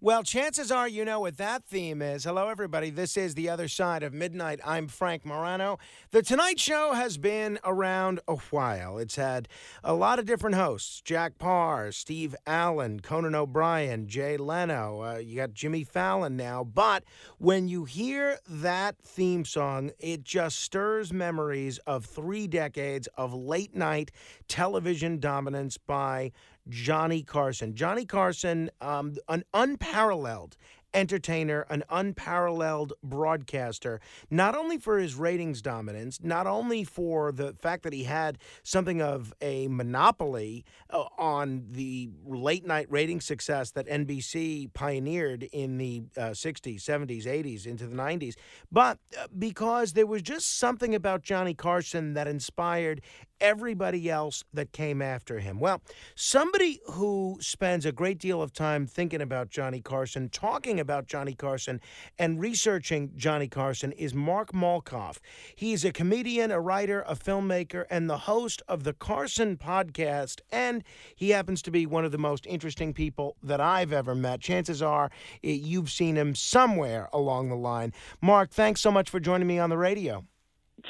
Well, chances are you know what that theme is. Hello, everybody. This is The Other Side of Midnight. I'm Frank Morano. The Tonight Show has been around a while. It's had a lot of different hosts Jack Paar, Steve Allen, Conan O'Brien, Jay Leno. Uh, you got Jimmy Fallon now. But when you hear that theme song, it just stirs memories of three decades of late night television dominance by Johnny Carson. Johnny Carson, um, an unparalleled entertainer, an unparalleled broadcaster, not only for his ratings dominance, not only for the fact that he had something of a monopoly uh, on the late night rating success that NBC pioneered in the uh, 60s, 70s, 80s, into the 90s, but uh, because there was just something about Johnny Carson that inspired everybody else that came after him. Well, somebody who spends a great deal of time thinking about Johnny Carson, talking about Johnny Carson, and researching Johnny Carson is Mark Malkoff. He's a comedian, a writer, a filmmaker, and the host of the Carson podcast. And he happens to be one of the most interesting people that I've ever met. Chances are eh, you've seen him somewhere along the line. Mark, thanks so much for joining me on the radio.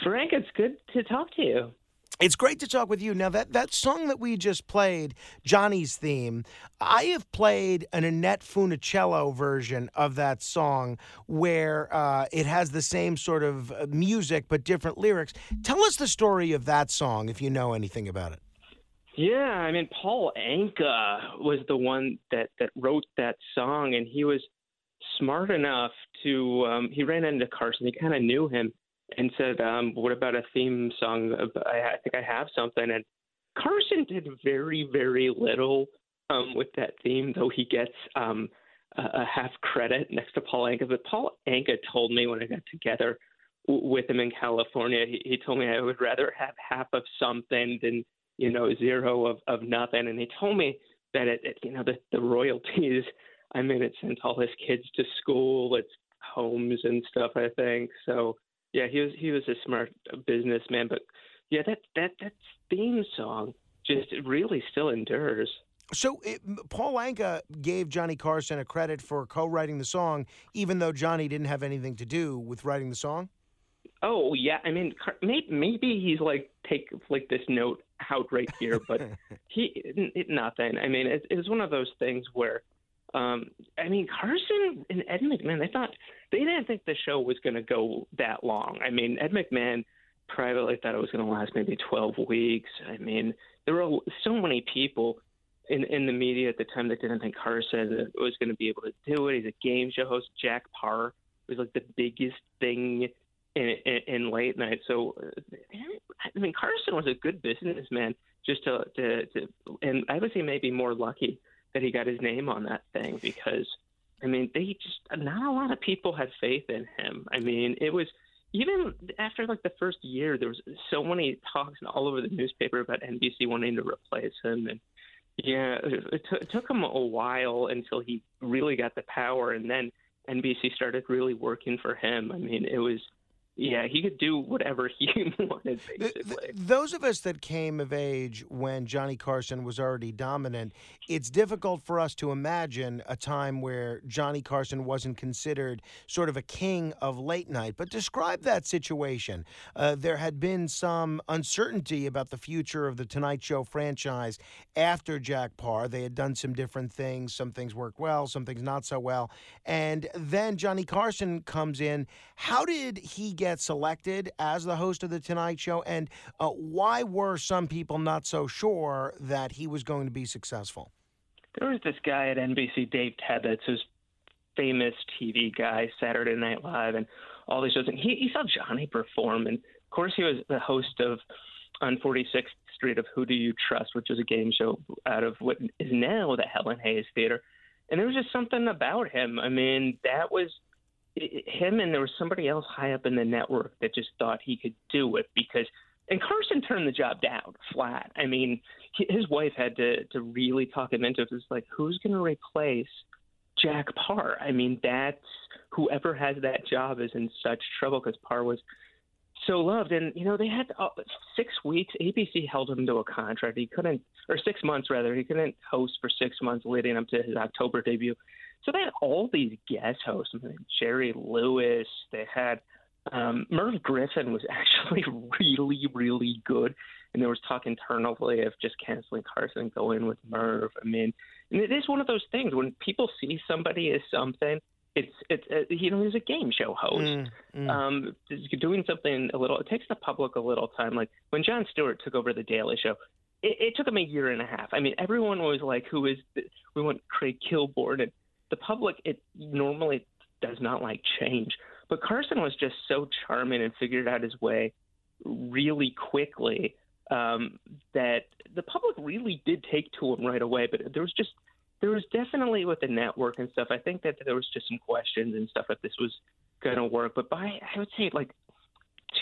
Frank, it's good to talk to you. It's great to talk with you. Now that that song that we just played, Johnny's theme, I have played an Annette Funicello version of that song where uh, it has the same sort of uh, music but different lyrics. Tell us the story of that song if you know anything about it. Yeah, I mean Paul Anka was the one that that wrote that song, and he was smart enough to um, he ran into Carson. He kind of knew him and said, um, "What about a theme song? I, think I have something." And Carson did very, very little um, with that theme, though he gets um, a, half credit next to Paul Anka. But Paul Anka told me when I got together with him in California, he, told me I would rather have half of something than you know zero of, of nothing. And he told me that it, it you know the, the royalties. I mean, it sent all his kids to school. It's homes and stuff. I think so yeah, he was he was a smart businessman, but yeah, that that that theme song just really still endures. So it, Paul Anka gave Johnny Carson a credit for co-writing the song, even though Johnny didn't have anything to do with writing the song. Oh yeah, I mean maybe he's like take like this note out right here, but he it, nothing. I mean it, it was one of those things where um, I mean, Carson and Ed McMahon, they thought they didn't think the show was going to go that long. I mean, Ed McMahon privately thought it was going to last maybe 12 weeks. I mean, there were so many people in in the media at the time that didn't think Carson was going to be able to do it. He's a game show host. Jack Paar was like the biggest thing in, in, in late night. So, I mean, Carson was a good businessman. Just to, to, to and I would say maybe more lucky that he got his name on that thing because I mean they just not a lot of people had faith in him. I mean it was even after like the first year there was so many talks all over the newspaper about NBC wanting to replace him and yeah it, t- it took him a while until he really got the power and then NBC started really working for him. I mean it was yeah, he could do whatever he wanted, basically. those of us that came of age when Johnny Carson was already dominant, it's difficult for us to imagine a time where Johnny Carson wasn't considered sort of a king of late night. But describe that situation. Uh, there had been some uncertainty about the future of the Tonight Show franchise after Jack Paar. They had done some different things. Some things worked well, some things not so well. And then Johnny Carson comes in. How did he get? Get selected as the host of the Tonight Show, and uh, why were some people not so sure that he was going to be successful? There was this guy at NBC, Dave Tebet, who's famous TV guy, Saturday Night Live, and all these shows. And he, he saw Johnny perform, and of course, he was the host of on 46th Street of Who Do You Trust, which was a game show out of what is now the Helen Hayes Theater. And there was just something about him. I mean, that was him and there was somebody else high up in the network that just thought he could do it because and Carson turned the job down flat. I mean, his wife had to to really talk him into it. It's like who's going to replace Jack Paar? I mean, that's whoever has that job is in such trouble because Paar was so loved. And you know, they had uh, six weeks. ABC held him to a contract. He couldn't, or six months rather. He couldn't host for six months leading up to his October debut. So they had all these guest hosts. I mean, Jerry Lewis. They had um, Merv Griffin was actually really, really good. And there was talk internally of just canceling Carson and going with Merv. I mean, and it is one of those things when people see somebody as something it's it's uh, you know he's a game show host. Mm, mm. Um, doing something a little. It takes the public a little time. Like when Jon Stewart took over the Daily Show, it, it took him a year and a half. I mean, everyone was like, "Who is? This? We want Craig Kilborn," and the public it normally does not like change. But Carson was just so charming and figured out his way really quickly um, that the public really did take to him right away. But there was just there was definitely with the network and stuff. I think that there was just some questions and stuff if this was going to work. But by I would say like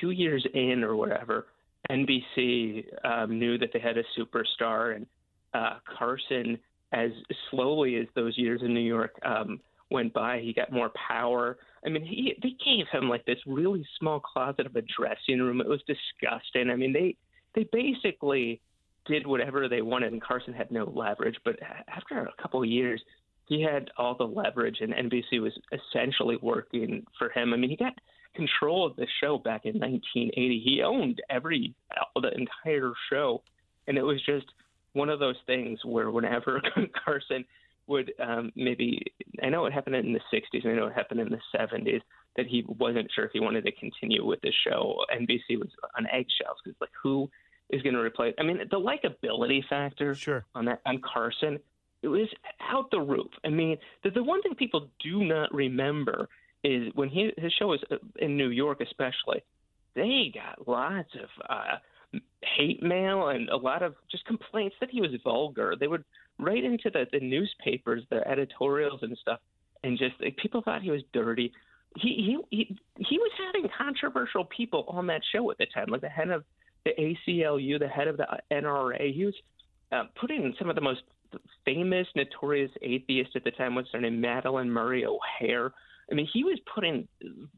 two years in or whatever, NBC um, knew that they had a superstar, and uh, Carson, as slowly as those years in New York um, went by, he got more power. I mean, he they gave him like this really small closet of a dressing room. It was disgusting. I mean, they they basically did whatever they wanted, and Carson had no leverage. But after a couple of years, he had all the leverage, and NBC was essentially working for him. I mean, he got control of the show back in 1980. He owned every the entire show, and it was just one of those things where whenever Carson would um, maybe I know it happened in the 60s and I know it happened in the 70s that he wasn't sure if he wanted to continue with the show. NBC was on eggshells because like who is going to replace. I mean, the likability factor sure. on that on Carson it was out the roof. I mean, the, the one thing people do not remember is when he his show was uh, in New York, especially. They got lots of uh, hate mail and a lot of just complaints that he was vulgar. They would write into the, the newspapers, their editorials and stuff, and just like, people thought he was dirty. He, he he he was having controversial people on that show at the time, like the head of the ACLU, the head of the NRA. He was uh, putting some of the most famous, notorious atheists at the time. What's her name? Madalyn Murray O'Hair. I mean, he was putting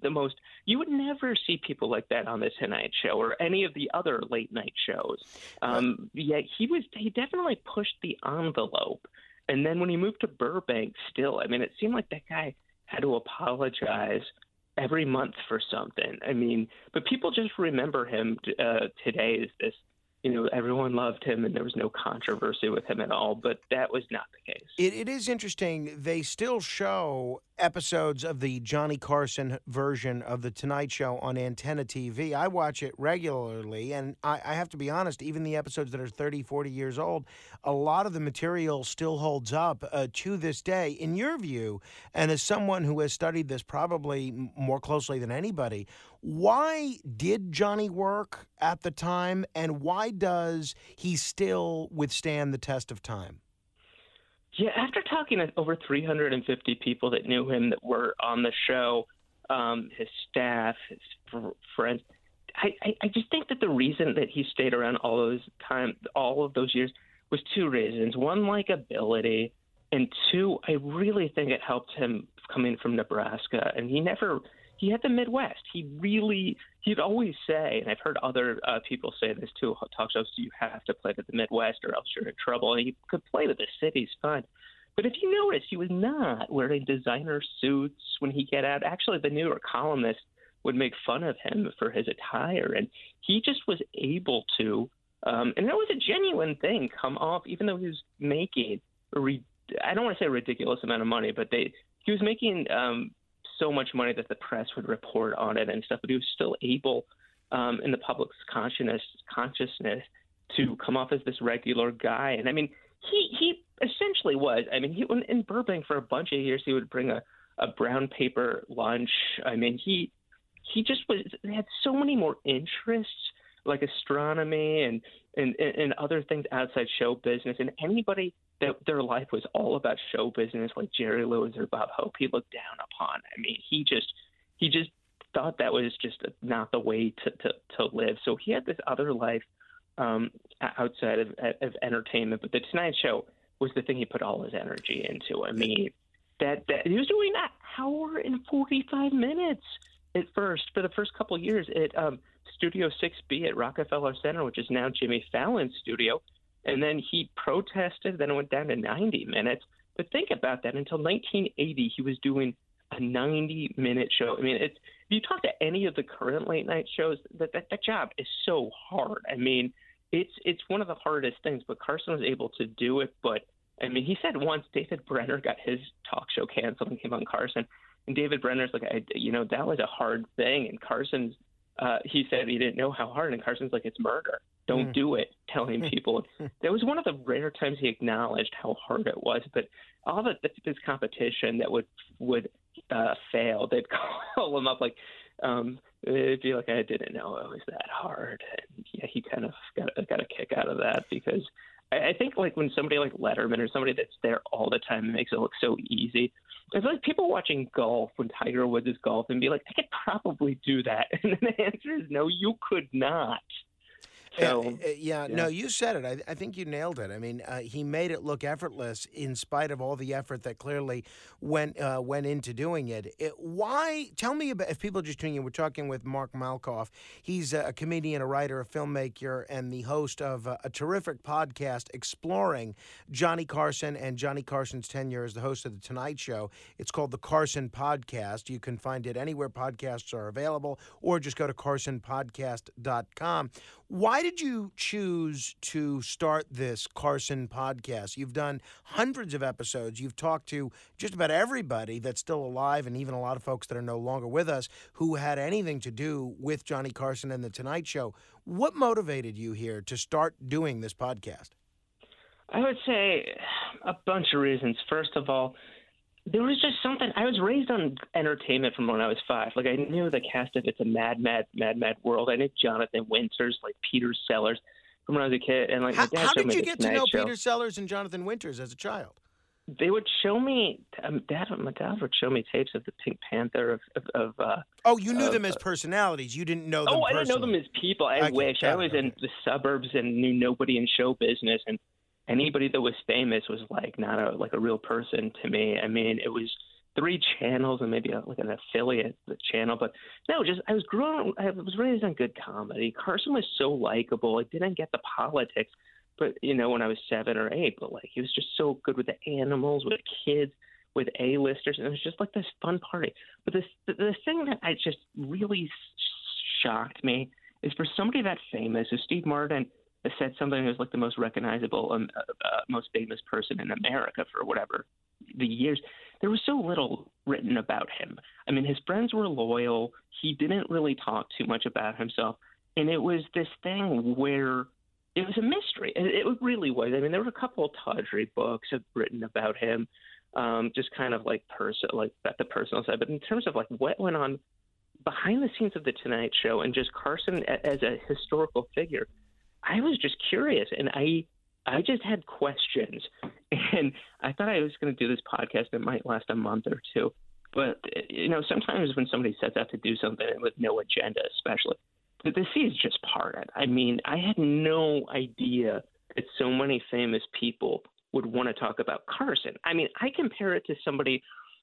the most. You would never see people like that on the Tonight Show or any of the other late night shows. Um, yeah, he was. He definitely pushed the envelope. And then when he moved to Burbank, still, I mean, it seemed like that guy had to apologize every month for something. I mean, but people just remember him uh, today as this you know, everyone loved him and there was no controversy with him at all, but that was not the case. It, it is interesting. They still show episodes of the Johnny Carson version of The Tonight Show on Antenna TV. I watch it regularly, and I, I have to be honest, even the episodes that are 30, 40 years old, a lot of the material still holds up uh, to this day. In your view, and as someone who has studied this probably more closely than anybody, why did Johnny work at the time, and why does he still withstand the test of time? Yeah, after talking to over 350 people that knew him that were on the show, um, his staff, his fr- friends, I, I, I just think that the reason that he stayed around all those time, all of those years, was two reasons. One, likability, and two, I really think it helped him coming from Nebraska, and he never he had the Midwest. He really, he'd always say, and I've heard other uh, people say this too, talk shows, you have to play to the Midwest or else you're in trouble. And he could play to the cities fine. But if you notice, he was not wearing designer suits when he get out. Actually, the New York columnist would make fun of him for his attire, and he just was able to, um, and that was a genuine thing, come off, even though he was making re- I don't want to say a ridiculous amount of money, but they he was making um, so much money that the press would report on it and stuff, but he was still able um, in the public's consciousness consciousness to come off as this regular guy. And I mean, he he essentially was. I mean, he went in Burbank for a bunch of years. He would bring a a brown paper lunch. I mean, he he just was had so many more interests like astronomy and, and and other things outside show business and anybody that their life was all about show business, like Jerry Lewis or Bob Hope, he looked down upon. I mean, he just he just thought that was just not the way to to, to live. So he had this other life um, outside of, of entertainment. But the Tonight Show was the thing he put all his energy into. I mean, that that he was doing that hour and forty five minutes at first for the first couple years. at um, Studio 6B at Rockefeller Center, which is now Jimmy Fallon's studio. And then he protested, then it went down to 90 minutes. But think about that. Until 1980, he was doing a 90 minute show. I mean, it's, if you talk to any of the current late night shows, that, that, that job is so hard. I mean, it's it's one of the hardest things, but Carson was able to do it. But I mean, he said once David Brenner got his talk show canceled and came on Carson, and David Brenner's like, I, you know, that was a hard thing, and Carson's. Uh, he said he didn't know how hard, and Carson's like, it's murder. Don't mm. do it. Telling people that was one of the rare times he acknowledged how hard it was. But all the this competition that would would uh, fail, they'd call him up like, um, it'd be like I didn't know it was that hard. And yeah, he kind of got got a kick out of that because I, I think like when somebody like Letterman or somebody that's there all the time makes it look so easy. It's like people watching golf when Tiger Woods is golf and be like, I could probably do that, and the answer is no, you could not. So, uh, yeah, yeah, no, you said it. I, I, think you nailed it. I mean, uh, he made it look effortless in spite of all the effort that clearly went uh, went into doing it. it. Why? Tell me about if people just tuning in. We're talking with Mark Malkoff. He's a comedian, a writer, a filmmaker, and the host of a, a terrific podcast exploring Johnny Carson and Johnny Carson's tenure as the host of the Tonight Show. It's called the Carson Podcast. You can find it anywhere podcasts are available, or just go to carsonpodcast.com. Why did you choose to start this Carson podcast? You've done hundreds of episodes. You've talked to just about everybody that's still alive and even a lot of folks that are no longer with us who had anything to do with Johnny Carson and The Tonight Show. What motivated you here to start doing this podcast? I would say a bunch of reasons. First of all, there was just something. I was raised on entertainment from when I was five. Like I knew the cast of It's a Mad, Mad, Mad, Mad World. I knew Jonathan Winters, like Peter Sellers, from when I was a kid. And like how, how did you get to know show. Peter Sellers and Jonathan Winters as a child? They would show me. Um, dad, my dad would show me tapes of the Pink Panther of. of, of uh, oh, you knew of, them as personalities. You didn't know them. Oh, I didn't know them as people. I, I wish I was in the suburbs and knew nobody in show business, and anybody that was famous was like not a like a real person to me. I mean, it was three channels and maybe a, like an affiliate channel. But no, just I was growing. I was raised on good comedy. Carson was so likable. I didn't get the politics, but you know when I was seven or eight, but like he was just so good with the animals, with kids, with A-listers, and it was just like this fun party. But the, the thing that I just really shocked me is for somebody that famous as Steve Martin said something that was like the most recognizable, um, uh, uh, most famous person in America for whatever the years there was so little written about him. I mean, his friends were loyal. He didn't really talk too much about himself. And it was this thing where it was a mystery. It, it really was. I mean, there were a couple of tawdry books written about him, um, just kind of like person, like at the personal side. But in terms of like what went on behind the scenes of the Tonight Show and just Carson as a historical figure, I was just curious, and I I just had questions, and I thought I was going to do this podcast. It might last a month or two, but you know, sometimes when somebody sets out to do something with no agenda, especially, the, the sea is just parted. I mean, I had no idea that so many famous people would want to talk about Carson. I mean, I compare it to somebody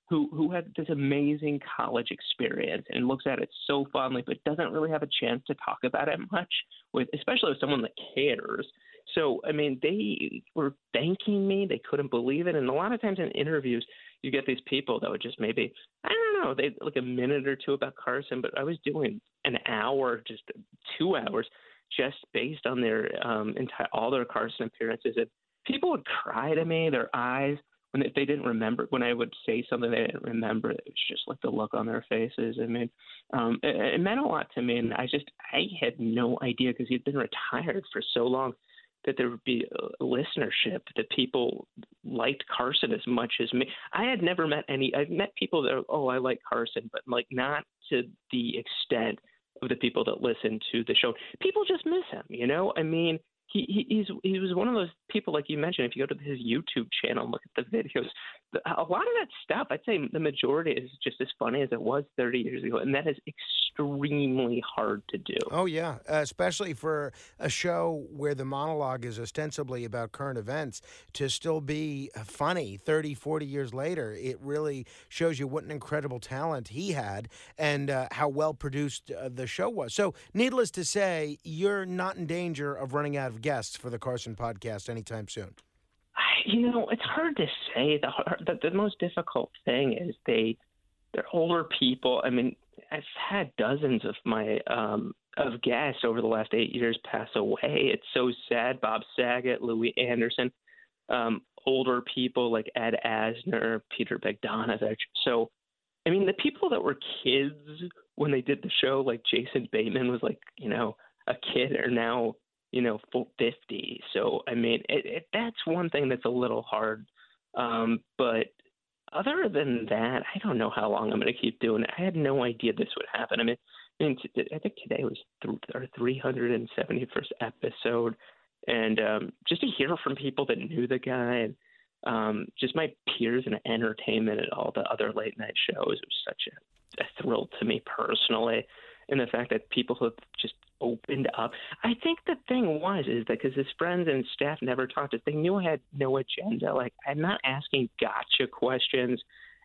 who who had this amazing college experience and looks at it so fondly, but doesn't really have a chance to talk about it much with, especially with someone that cares. So, I mean, they were thanking me. They couldn't believe it. And a lot of times in interviews, you get these people that would just maybe, I don't know, they like a minute or two about Carson, but I was doing an hour, just two hours, just based on their um, entire all their Carson appearances. And people would cry to me, their eyes when if they didn't remember when I would say something they didn't remember, it was just like the look on their faces. I mean, um, it, it meant a lot to me, and I just I had no idea because he'd been retired for so long that there would be a listenership that people liked Carson as much as me. I had never met any. I've met people that oh I like Carson, but like not to the extent of the people that listen to the show. People just miss him, you know. I mean, he, he he's he was one of those people like you mentioned. If you go to his YouTube channel and look at the videos, a lot of that stuff, I'd say the majority is just as funny as it was 30 years ago, and that is extremely hard to do. Oh yeah, especially for a show where the monologue is ostensibly about current events to still be funny 30, 40 years later. It really shows you what an incredible talent he had and uh, how well produced uh, the show was. So, needless to say, you're not in danger of running out of guests for the Carson podcast anytime soon. You know, it's hard to say. The, the the most difficult thing is they they're older people. I mean, I've had dozens of my um, of guests over the last eight years pass away. It's so sad. Bob Saget, Louie Anderson, um, older people like Ed Asner, Peter Bogdanovich. So, I mean, the people that were kids when they did the show, like Jason Bateman was like, you know, a kid, are now you know, full 50. So, I mean, it, it, that's one thing that's a little hard. Um, but other than that, I don't know how long I'm going to keep doing it. I had no idea this would happen. I mean, I, mean, I think today was th- our 371st episode. And um, just to hear from people that knew the guy and um, just my peers in entertainment and all the other late night shows, it was such a, a thrill to me personally. And the fact that people have just opened up. I think the thing was is that because his friends and staff never talked to us, they knew I had no agenda. Like I'm not asking gotcha questions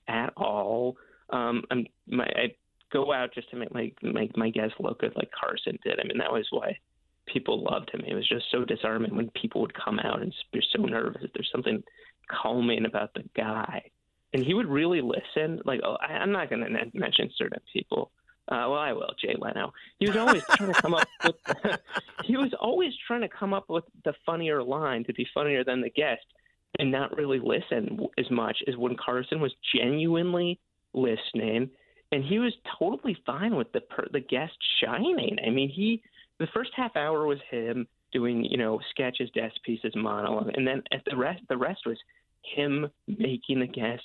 at all. Um, I'm my I go out just to make my my my guests look good, like Carson did. I mean that was why people loved him. It was just so disarming when people would come out and be so nervous. There's something calming about the guy, and he would really listen. Like oh, I, I'm not going to mention certain people uh, well, I will, Jay Leno. He was always trying to come up with. he was always trying to come up with the funnier line to be funnier than the guest, and not really listen as much as when Carson was genuinely listening, and he was totally fine with the per, the guest shining. I mean, he the first half hour was him doing you know sketches, desk pieces, monologue, and then at the rest the rest was him making the guests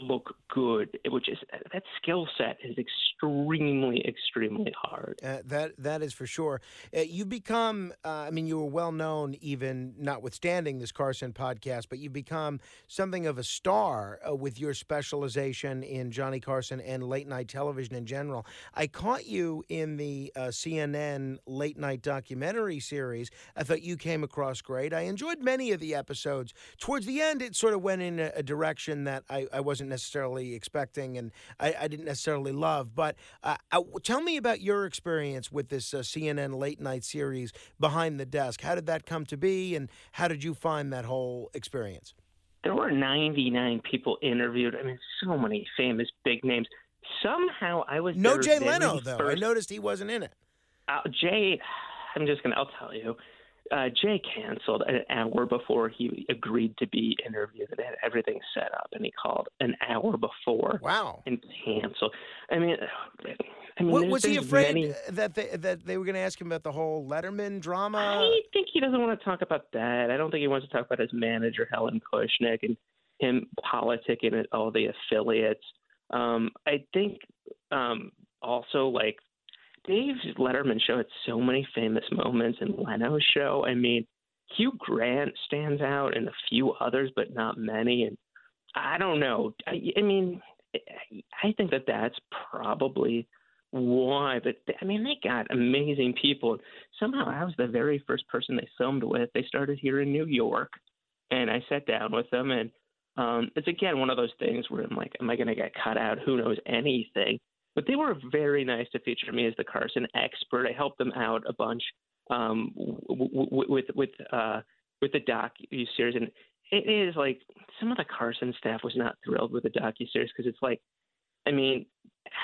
look good, which is that skill set is extremely, extremely hard. Uh, that that is for sure. Uh, you become, uh, I mean, you were well known, even notwithstanding this Carson podcast, but you've become something of a star uh, with your specialization in Johnny Carson and late night television in general. I caught you in the uh, CNN late night documentary series. I thought you came across great. I enjoyed many of the episodes. Towards the end, it sort of went in a, a direction that I, I wasn't wasn't necessarily expecting and I, I didn't necessarily love. But uh, I, tell me about your experience with this uh, CNN late night series, Behind the Desk. How did that come to be, and how did you find that whole experience? There were 99 people interviewed. I mean, so many famous big names. Somehow I was no Jay Leno though. First. I noticed he wasn't in it. Uh, Jay, I'm just gonna. I'll tell you uh, Jay canceled an hour before he agreed to be interviewed. They had everything set up, and he called an hour before. Wow! And canceled. I mean, I mean, what, was he afraid many... that they, that they were going to ask him about the whole Letterman drama? I think he doesn't want to talk about that. I don't think he wants to talk about his manager Helen Kushnick and him politicking at all the affiliates. Um, I think um, also like Dave's Letterman show had so many famous moments, and Leno's show. I mean, Hugh Grant stands out, and a few others, but not many. And I don't know. I, I mean, I think that that's probably why. But I mean, they got amazing people. Somehow, I was the very first person they filmed with. They started here in New York, and I sat down with them, and um, it's again one of those things where I'm like, am I going to get cut out? Who knows anything? But they were very nice to feature me as the Carson expert. I helped them out a bunch um, w- w- with with uh, with the docu series, and it is like some of the Carson staff was not thrilled with the docu series because it's like, I mean,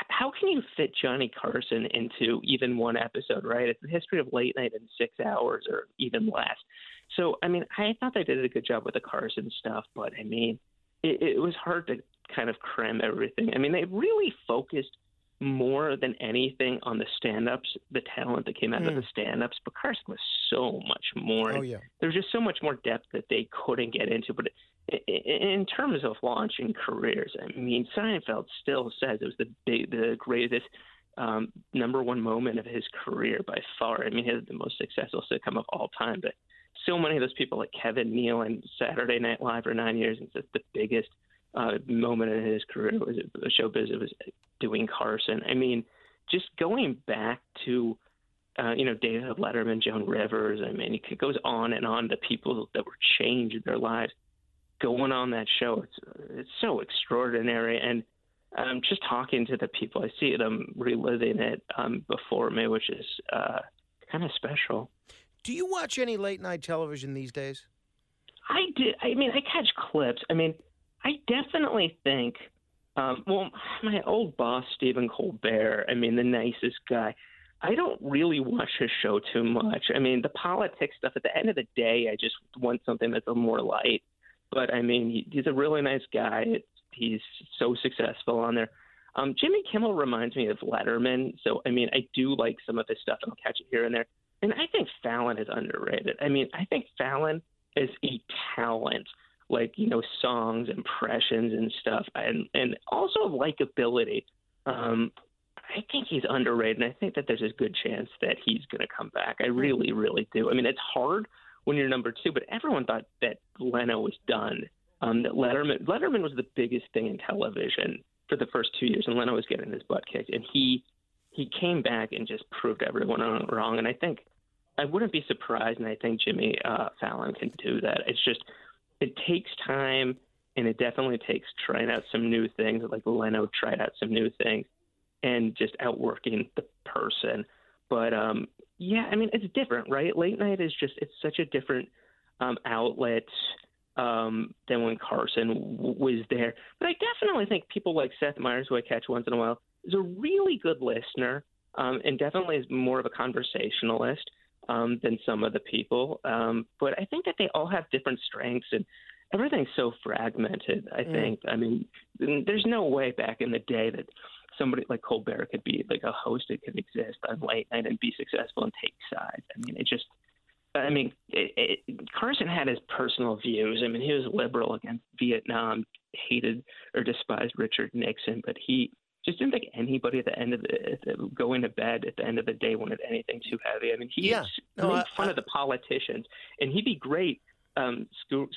how can you fit Johnny Carson into even one episode, right? It's the history of late night in six hours or even less. So, I mean, I thought they did a good job with the Carson stuff, but I mean, it, it was hard to kind of cram everything. I mean, they really focused more than anything on the stand-ups, the talent that came out mm. of the hmm. stand-ups. But Carson was so much more. Oh yeah. There's just so much more depth that they couldn't get into. But in terms of launching careers, I mean, Seinfeld still says it was the big, the greatest um, number one moment of his career by far. I mean, he had the most successful sitcom of all time. But so many of those people, like Kevin Nealon, Saturday Night Live for nine years, and it's the biggest uh, moment in his career was a showbiz. It was doing Carson. I mean, just going back to uh, you know David Letterman, Joan Rivers. I mean, it goes on and on. The people that were changed their lives going on that show. It's it's so extraordinary, and um, just talking to the people, I see them reliving it um, before me, which is uh, kind of special. Do you watch any late night television these days? I did. I mean, I catch clips. I mean, I definitely think. Um, well, my old boss, Stephen Colbert. I mean, the nicest guy. I don't really watch his show too much. I mean, the politics stuff. At the end of the day, I just want something that's a more light. But I mean, he, he's a really nice guy. He's so successful on there. Um, Jimmy Kimmel reminds me of Letterman. So I mean, I do like some of his stuff, I'll catch it here and there. And I think Fallon is underrated. I mean, I think Fallon is a talent, like you know, songs, impressions, and stuff, and and also likability. Um, I think he's underrated, and I think that there's a good chance that he's going to come back. I really, really do. I mean, it's hard when you're number two, but everyone thought that Leno was done. Um, that Letterman Letterman was the biggest thing in television for the first two years, and Leno was getting his butt kicked, and he he came back and just proved everyone wrong. And I think I wouldn't be surprised, and I think Jimmy uh, Fallon can do that. It's just it takes time, and it definitely takes trying out some new things. Like Leno tried out some new things, and just outworking the person. But um, yeah, I mean it's different, right? Late night is just it's such a different um, outlet um, than when Carson w- was there. But I definitely think people like Seth Meyers, who I catch once in a while, is a really good listener um, and definitely is more of a conversationalist um, than some of the people. Um, but I think that they all have different strengths and everything's so fragmented. I mm. think. I mean, there's no way back in the day that somebody like Colbert could be like a host that could exist on late night and be successful and take sides. I mean, it just. I mean, it, it, Carson had his personal views. I mean, he was liberal against Vietnam, hated or despised Richard Nixon, but he just didn't think anybody at the end of the going to bed at the end of the day wanted anything too heavy. I mean, he yeah. no, made I, fun I, of the politicians, and he'd be great um,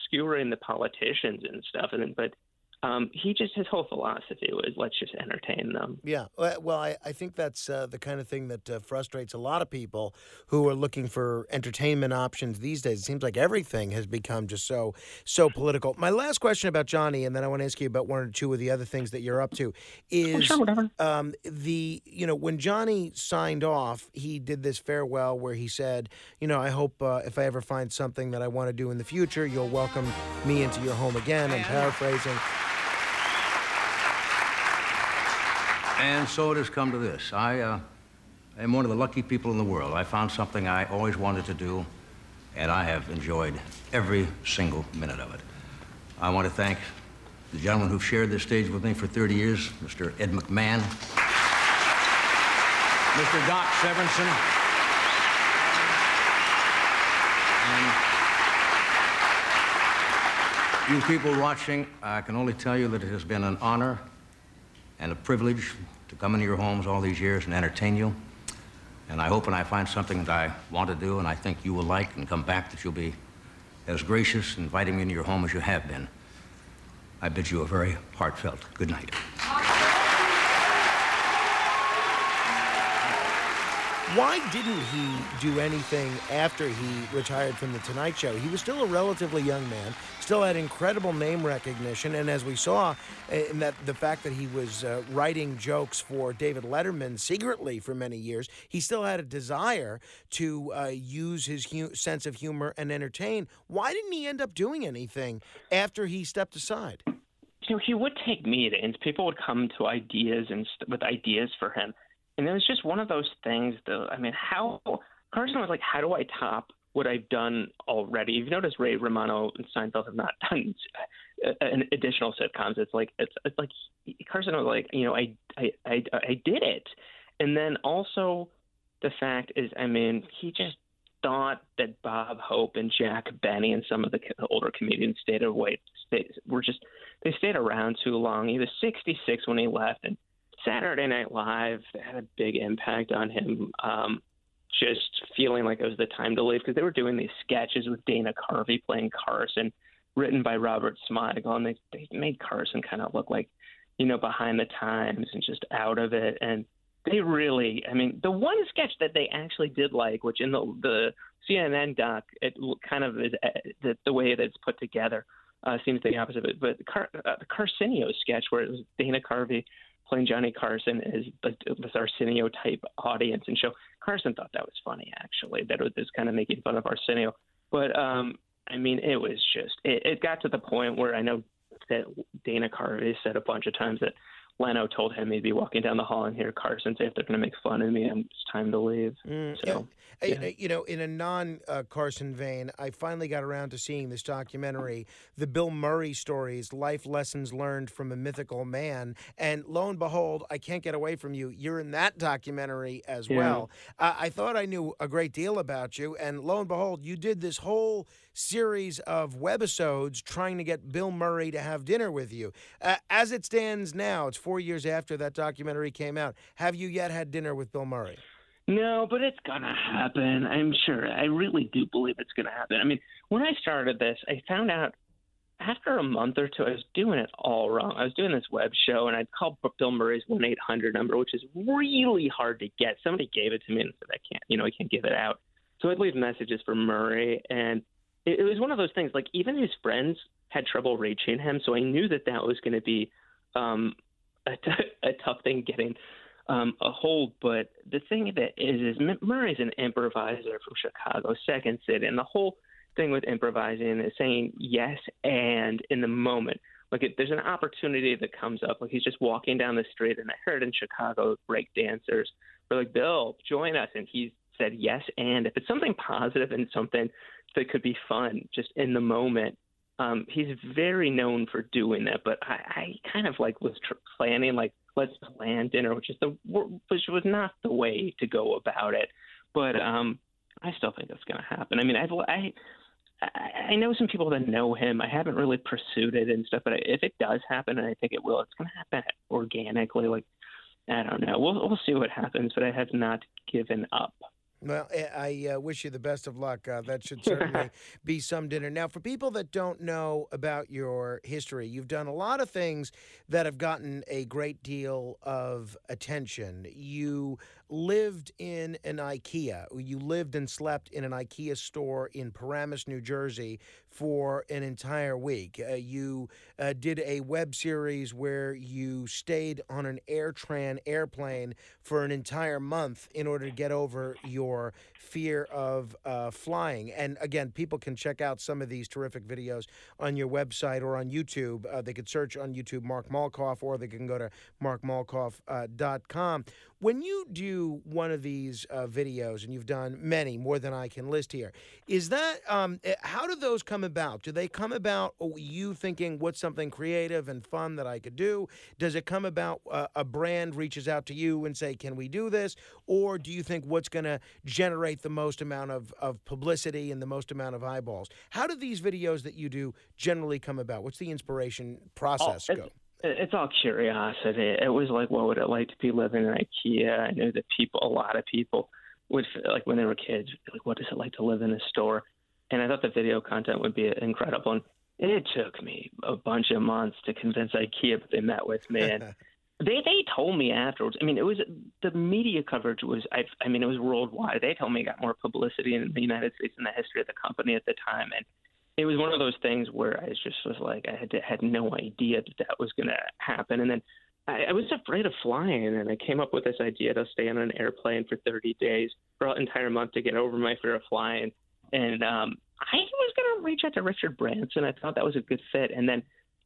skewering the politicians and stuff. And but um, he just his whole philosophy was let's just entertain them. Yeah, well, I, I think that's uh, the kind of thing that uh, frustrates a lot of people who are looking for entertainment options these days. It seems like everything has become just so so political. My last question about Johnny, and then I want to ask you about one or two of the other things that you're up to, is oh, sure, whatever. Um, the you know when Johnny signed off, he did this farewell where he said, you know, I hope uh, if I ever find something that I want to do in the future, you'll welcome me into your home again. I'm paraphrasing. And so it has come to this. I uh, am one of the lucky people in the world. I found something I always wanted to do, and I have enjoyed every single minute of it. I want to thank the gentlemen who've shared this stage with me for 30 years, Mr. Ed McMahon, Mr. Doc Severinsen, and you people watching, I can only tell you that it has been an honor and a privilege to come into your homes all these years and entertain you. And I hope when I find something that I want to do and I think you will like and come back that you'll be as gracious inviting me into your home as you have been. I bid you a very heartfelt good night. Why didn't he do anything after he retired from The Tonight Show? He was still a relatively young man, still had incredible name recognition, and as we saw, eh, in that the fact that he was uh, writing jokes for David Letterman secretly for many years, he still had a desire to uh, use his hu- sense of humor and entertain. Why didn't he end up doing anything after he stepped aside? You know, he would take meetings. People would come to ideas and st- with ideas for him and it was just one of those things, though. I mean, how Carson was like, how do I top what I've done already? You've noticed Ray Romano and Seinfeld have not done uh, an additional sitcoms. It's like it's, it's like Carson was like, you know, I, I I I did it, and then also the fact is, I mean, he just thought that Bob Hope and Jack Benny and some of the older comedians stayed away, stayed, were just they stayed around too long. He was 66 when he left, and Saturday Night Live had a big impact on him. Um, just feeling like it was the time to leave because they were doing these sketches with Dana Carvey playing Carson, written by Robert Smigel, and they they made Carson kind of look like, you know, behind the times and just out of it. And they really, I mean, the one sketch that they actually did like, which in the the CNN doc, it kind of is uh, the, the way that it's put together uh, seems the opposite. of it. but the, Car- uh, the Carsenio sketch, where it was Dana Carvey playing Johnny Carson as this Arsenio type audience and show. Carson thought that was funny, actually, that it was kind of making fun of Arsenio. But um, I mean, it was just it, it got to the point where I know that Dana Carvey said a bunch of times that Leno told him he'd be walking down the hall and hear Carson say, "If they're going to make fun of me, it's time to leave." Mm, so, yeah. Yeah. you know, in a non-Carson vein, I finally got around to seeing this documentary, the Bill Murray stories, life lessons learned from a mythical man, and lo and behold, I can't get away from you. You're in that documentary as yeah. well. Uh, I thought I knew a great deal about you, and lo and behold, you did this whole series of webisodes trying to get Bill Murray to have dinner with you. Uh, as it stands now, it's four years after that documentary came out. Have you yet had dinner with Bill Murray? No, but it's gonna happen. I'm sure. I really do believe it's gonna happen. I mean, when I started this, I found out after a month or two, I was doing it all wrong. I was doing this web show, and I'd call Bill Murray's one eight hundred number, which is really hard to get. Somebody gave it to me and said I can't, you know, I can't give it out. So I'd leave messages for Murray, and it, it was one of those things. Like even his friends had trouble reaching him, so I knew that that was going to be um, a, t- a tough thing getting um, a hold. But the thing that is, is Murray's an improviser from Chicago, Second City, and the whole thing with improvising is saying yes and in the moment. Like it, there's an opportunity that comes up. Like he's just walking down the street, and I heard in Chicago break dancers were like, "Bill, join us," and he said yes and. If it's something positive and something that could be fun, just in the moment, um, he's very known for doing that, but I, I kind of like was tr- planning like let's plan dinner, which is the which was not the way to go about it. But um, I still think it's going to happen. I mean, I've I. I know some people that know him. I haven't really pursued it and stuff, but if it does happen, and I think it will, it's going to happen organically. Like I don't know. We'll we'll see what happens, but I have not given up. Well, eh, I uh, wish you the best of luck. Uh, that should certainly be some dinner. Now, for people that don't know about your history, you've done a lot of things that have gotten a great deal of attention. You lived in an IKEA. You lived and slept in an IKEA store in Paramus, New Jersey for an entire week. Uh, you uh, did a web series where you stayed on an AirTran airplane for an entire month in order to get over your fear of uh, flying. And again, people can check out some of these terrific videos on your website or on YouTube. Uh, they could search on YouTube Mark Malkoff or they can go to markmalkoff.com. When you do one of these uh, videos, and you've done many more than I can list here, is that um, eh, how do those come about? Do they come about oh, you thinking what's something creative and fun that I could do? Does it come about uh, a brand reaches out to you and say, "Can we do this?" Or do you think what's going to generate the most amount of, of publicity and the most amount of eyeballs? How do these videos that you do generally come about? What's the inspiration process oh, go? It's all curiosity. It was like, what would it like to be living in IKEA? I knew that people, a lot of people, would like when they were kids, like, what is it like to live in a store? And I thought the video content would be incredible. And it took me a bunch of months to convince IKEA that they met with me, and they they told me afterwards. I mean, it was the media coverage was. I, I mean, it was worldwide. They told me it got more publicity in the United States in the history of the company at the time, and it was one of those things where I just was like, I had to, had no idea that that was going to happen. And then I, I was afraid of flying, and I came up with this idea to stay on an airplane for 30 days for an entire month to get over my fear of flying. And um, I was going to reach out to Richard Branson. I thought that was a good fit. And then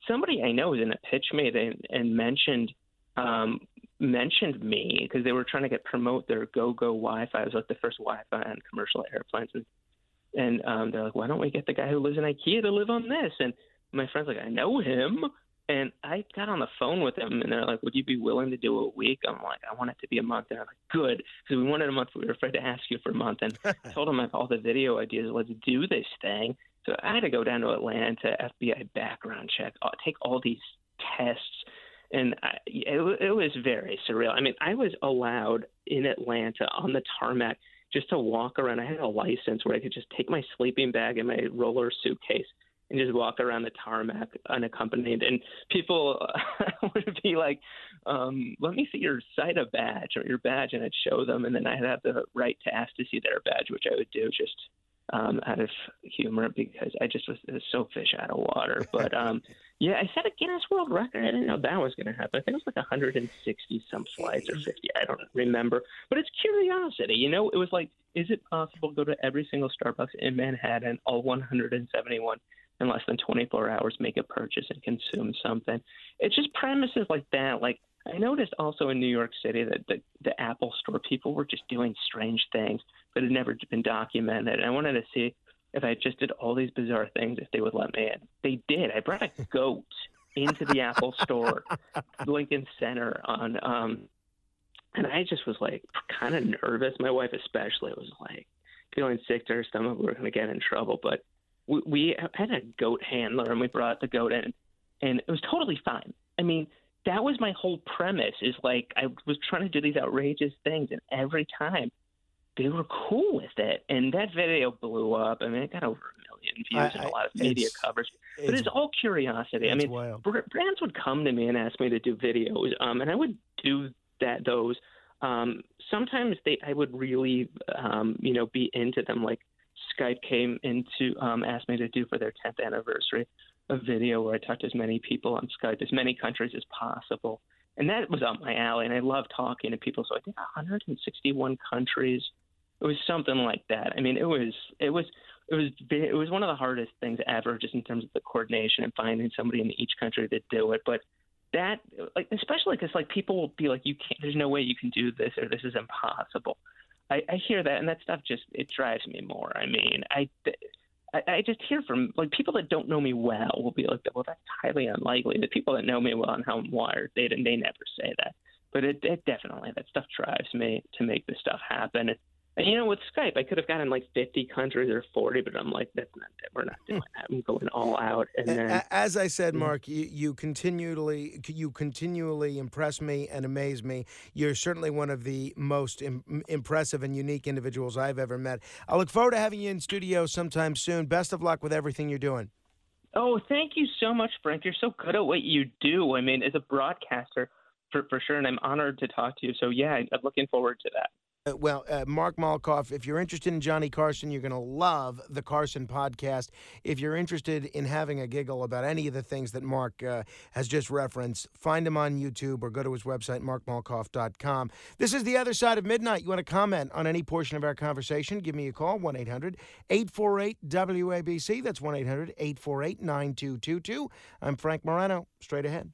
somebody I know was in a pitch meeting and mentioned um, mentioned me because they were trying to get promote their Gogo Wi-Fi. It was like the first Wi-Fi on commercial airplanes, and and um, they're like, why don't we get the guy who lives in IKEA to live on this? And my friend's like, I know him. And I got on the phone with him, and they're like, "Would you be willing to do a week?" I'm like, "I want it to be a month." And I'm like, "Good," because we wanted a month. We were afraid to ask you for a month, and I told him I have all the video ideas. Let's do this thing. So I had to go down to Atlanta, FBI background check, take all these tests, and I, it, it was very surreal. I mean, I was allowed in Atlanta on the tarmac just to walk around. I had a license where I could just take my sleeping bag and my roller suitcase and just walk around the tarmac unaccompanied. And people would be like, um, "Let me see your SIDA badge or your badge," and I'd show them, and then I'd have the right to ask to see their badge, which I would do just um, out of humor because I just was, was so fish out of water. But um, yeah, I set a Guinness World Record. I didn't know that was going to happen. I think it was like 160 some flights or 50. I don't remember. But it's curiosity. You know, it was like, is it possible to go to every single Starbucks in Manhattan, all 171? in less than 24 hours make a purchase and consume something. It's just premises like that. Like I noticed also in New York City that the, the Apple store people were just doing strange things that had never been documented. And I wanted to see if I just did all these bizarre things, if they would let me in. They did. I brought a goat into the Apple store, Lincoln Center on um and I just was like kind of nervous. My wife especially was like feeling sick to her stomach. We were going to get in trouble, but we, we had a goat handler and we brought the goat in, and it was totally fine. I mean, that was my whole premise. Is like I was trying to do these outrageous things, and every time they were cool with it, and that video blew up. I mean, it got over a million views I, and a lot of media coverage. But it's, it's all curiosity. I mean, wild. brands would come to me and ask me to do videos, um, and I would do that. Those um, sometimes they I would really um, you know be into them like Skype came into um, asked me to do for their 10th anniversary a video where I talked to as many people on Skype, as many countries as possible, and that was up my alley. And I love talking to people. So I think 161 countries. It was something like that. I mean, it was it was it was it was one of the hardest things ever, just in terms of the coordination and finding somebody in each country to do it. But that like especially because like people will be like you can't there's no way you can do this or this is impossible I, I hear that, and that stuff just it drives me more. I mean, I, I, I just hear from like people that don't know me well will be like, well, that's highly unlikely. The people that know me well and how I'm wired, they they never say that. But it, it definitely that stuff drives me to make this stuff happen. And and you know, with Skype, I could have gotten like 50 countries or 40, but I'm like, that's not it. We're not doing that. I'm going all out. And then, as I said, mm-hmm. Mark, you, you continually you continually impress me and amaze me. You're certainly one of the most Im- impressive and unique individuals I've ever met. I look forward to having you in studio sometime soon. Best of luck with everything you're doing. Oh, thank you so much, Frank. You're so good at what you do. I mean, as a broadcaster, for, for sure, and I'm honored to talk to you. So, yeah, I'm looking forward to that. Uh, well, uh, Mark Malkoff, if you're interested in Johnny Carson, you're going to love the Carson podcast. If you're interested in having a giggle about any of the things that Mark uh, has just referenced, find him on YouTube or go to his website, markmalkoff.com. This is The Other Side of Midnight. You want to comment on any portion of our conversation? Give me a call, 1 800 848 WABC. That's 1 800 848 9222. I'm Frank Morano. Straight ahead.